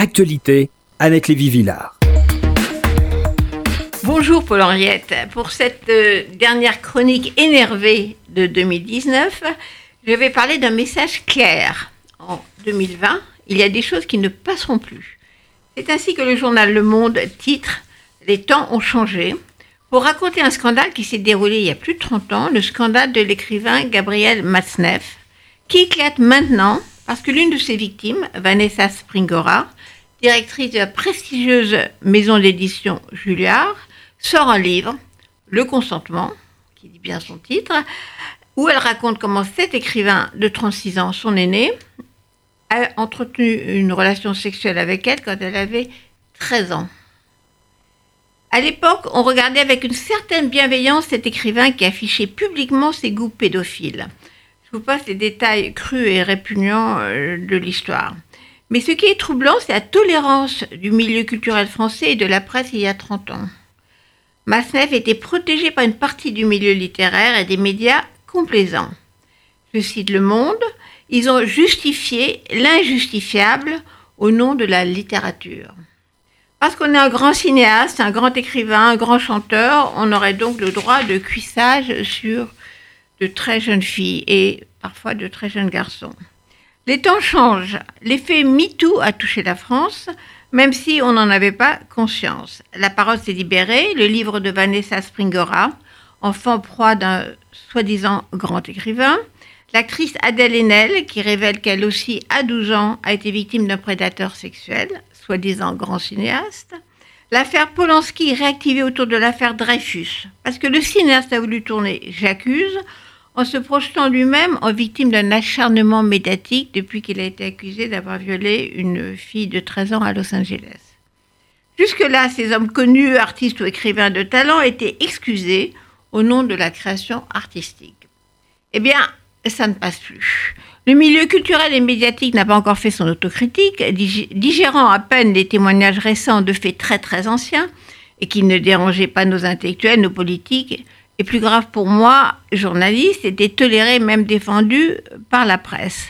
Actualité, Annette Lévy-Villard. Bonjour Paul-Henriette. Pour cette euh, dernière chronique énervée de 2019, je vais parler d'un message clair. En 2020, il y a des choses qui ne passeront plus. C'est ainsi que le journal Le Monde titre Les temps ont changé pour raconter un scandale qui s'est déroulé il y a plus de 30 ans, le scandale de l'écrivain Gabriel Matzneff, qui éclate maintenant parce que l'une de ses victimes, Vanessa Springora, directrice de la prestigieuse maison d'édition Julliard, sort un livre, Le consentement, qui dit bien son titre, où elle raconte comment cet écrivain de 36 ans, son aîné, a entretenu une relation sexuelle avec elle quand elle avait 13 ans. À l'époque, on regardait avec une certaine bienveillance cet écrivain qui affichait publiquement ses goûts pédophiles. Je vous passe les détails crus et répugnants euh, de l'histoire. Mais ce qui est troublant, c'est la tolérance du milieu culturel français et de la presse il y a 30 ans. Masneff était protégé par une partie du milieu littéraire et des médias complaisants. Je cite Le Monde, ils ont justifié l'injustifiable au nom de la littérature. Parce qu'on est un grand cinéaste, un grand écrivain, un grand chanteur, on aurait donc le droit de cuissage sur de très jeunes filles et parfois de très jeunes garçons. Les temps changent. L'effet MeToo a touché la France, même si on n'en avait pas conscience. La parole s'est libérée. Le livre de Vanessa Springora, enfant proie d'un soi-disant grand écrivain. L'actrice Adèle Haenel, qui révèle qu'elle aussi, à 12 ans, a été victime d'un prédateur sexuel, soi-disant grand cinéaste. L'affaire Polanski réactivée autour de l'affaire Dreyfus, parce que le cinéaste a voulu tourner J'accuse en se projetant lui-même en victime d'un acharnement médiatique depuis qu'il a été accusé d'avoir violé une fille de 13 ans à Los Angeles. Jusque-là, ces hommes connus, artistes ou écrivains de talent, étaient excusés au nom de la création artistique. Eh bien, ça ne passe plus. Le milieu culturel et médiatique n'a pas encore fait son autocritique, digérant à peine les témoignages récents de faits très très anciens et qui ne dérangeaient pas nos intellectuels, nos politiques et plus grave pour moi, journaliste, était toléré, même défendu par la presse.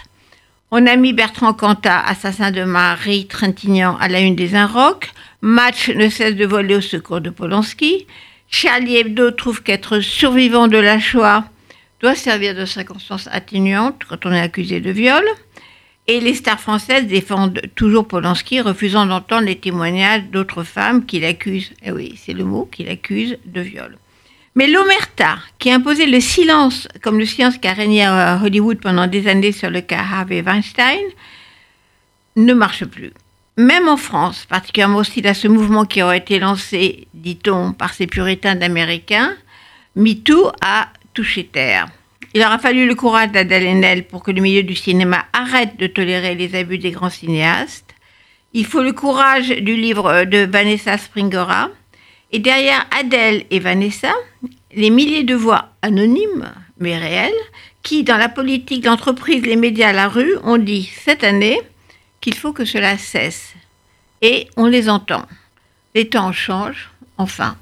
On a mis Bertrand Cantat, assassin de Marie Trintignant, à la une des Inrocks. Match ne cesse de voler au secours de Polanski. Charlie Hebdo trouve qu'être survivant de la Shoah doit servir de circonstance atténuante quand on est accusé de viol. Et les stars françaises défendent toujours Polanski, refusant d'entendre les témoignages d'autres femmes qui l'accusent, eh oui, c'est le mot, qui l'accusent de viol. Mais l'omerta, qui imposait le silence, comme le silence qui a régné à Hollywood pendant des années sur le cas Harvey Weinstein, ne marche plus. Même en France, particulièrement aussi dans ce mouvement qui aurait été lancé, dit-on, par ces puritains d'Américains, MeToo a touché terre. Il aura fallu le courage d'Adèle Haenel pour que le milieu du cinéma arrête de tolérer les abus des grands cinéastes. Il faut le courage du livre de Vanessa Springora, et derrière Adèle et Vanessa, les milliers de voix anonymes, mais réelles, qui, dans la politique, l'entreprise, les médias, la rue, ont dit cette année qu'il faut que cela cesse. Et on les entend. Les temps changent, enfin.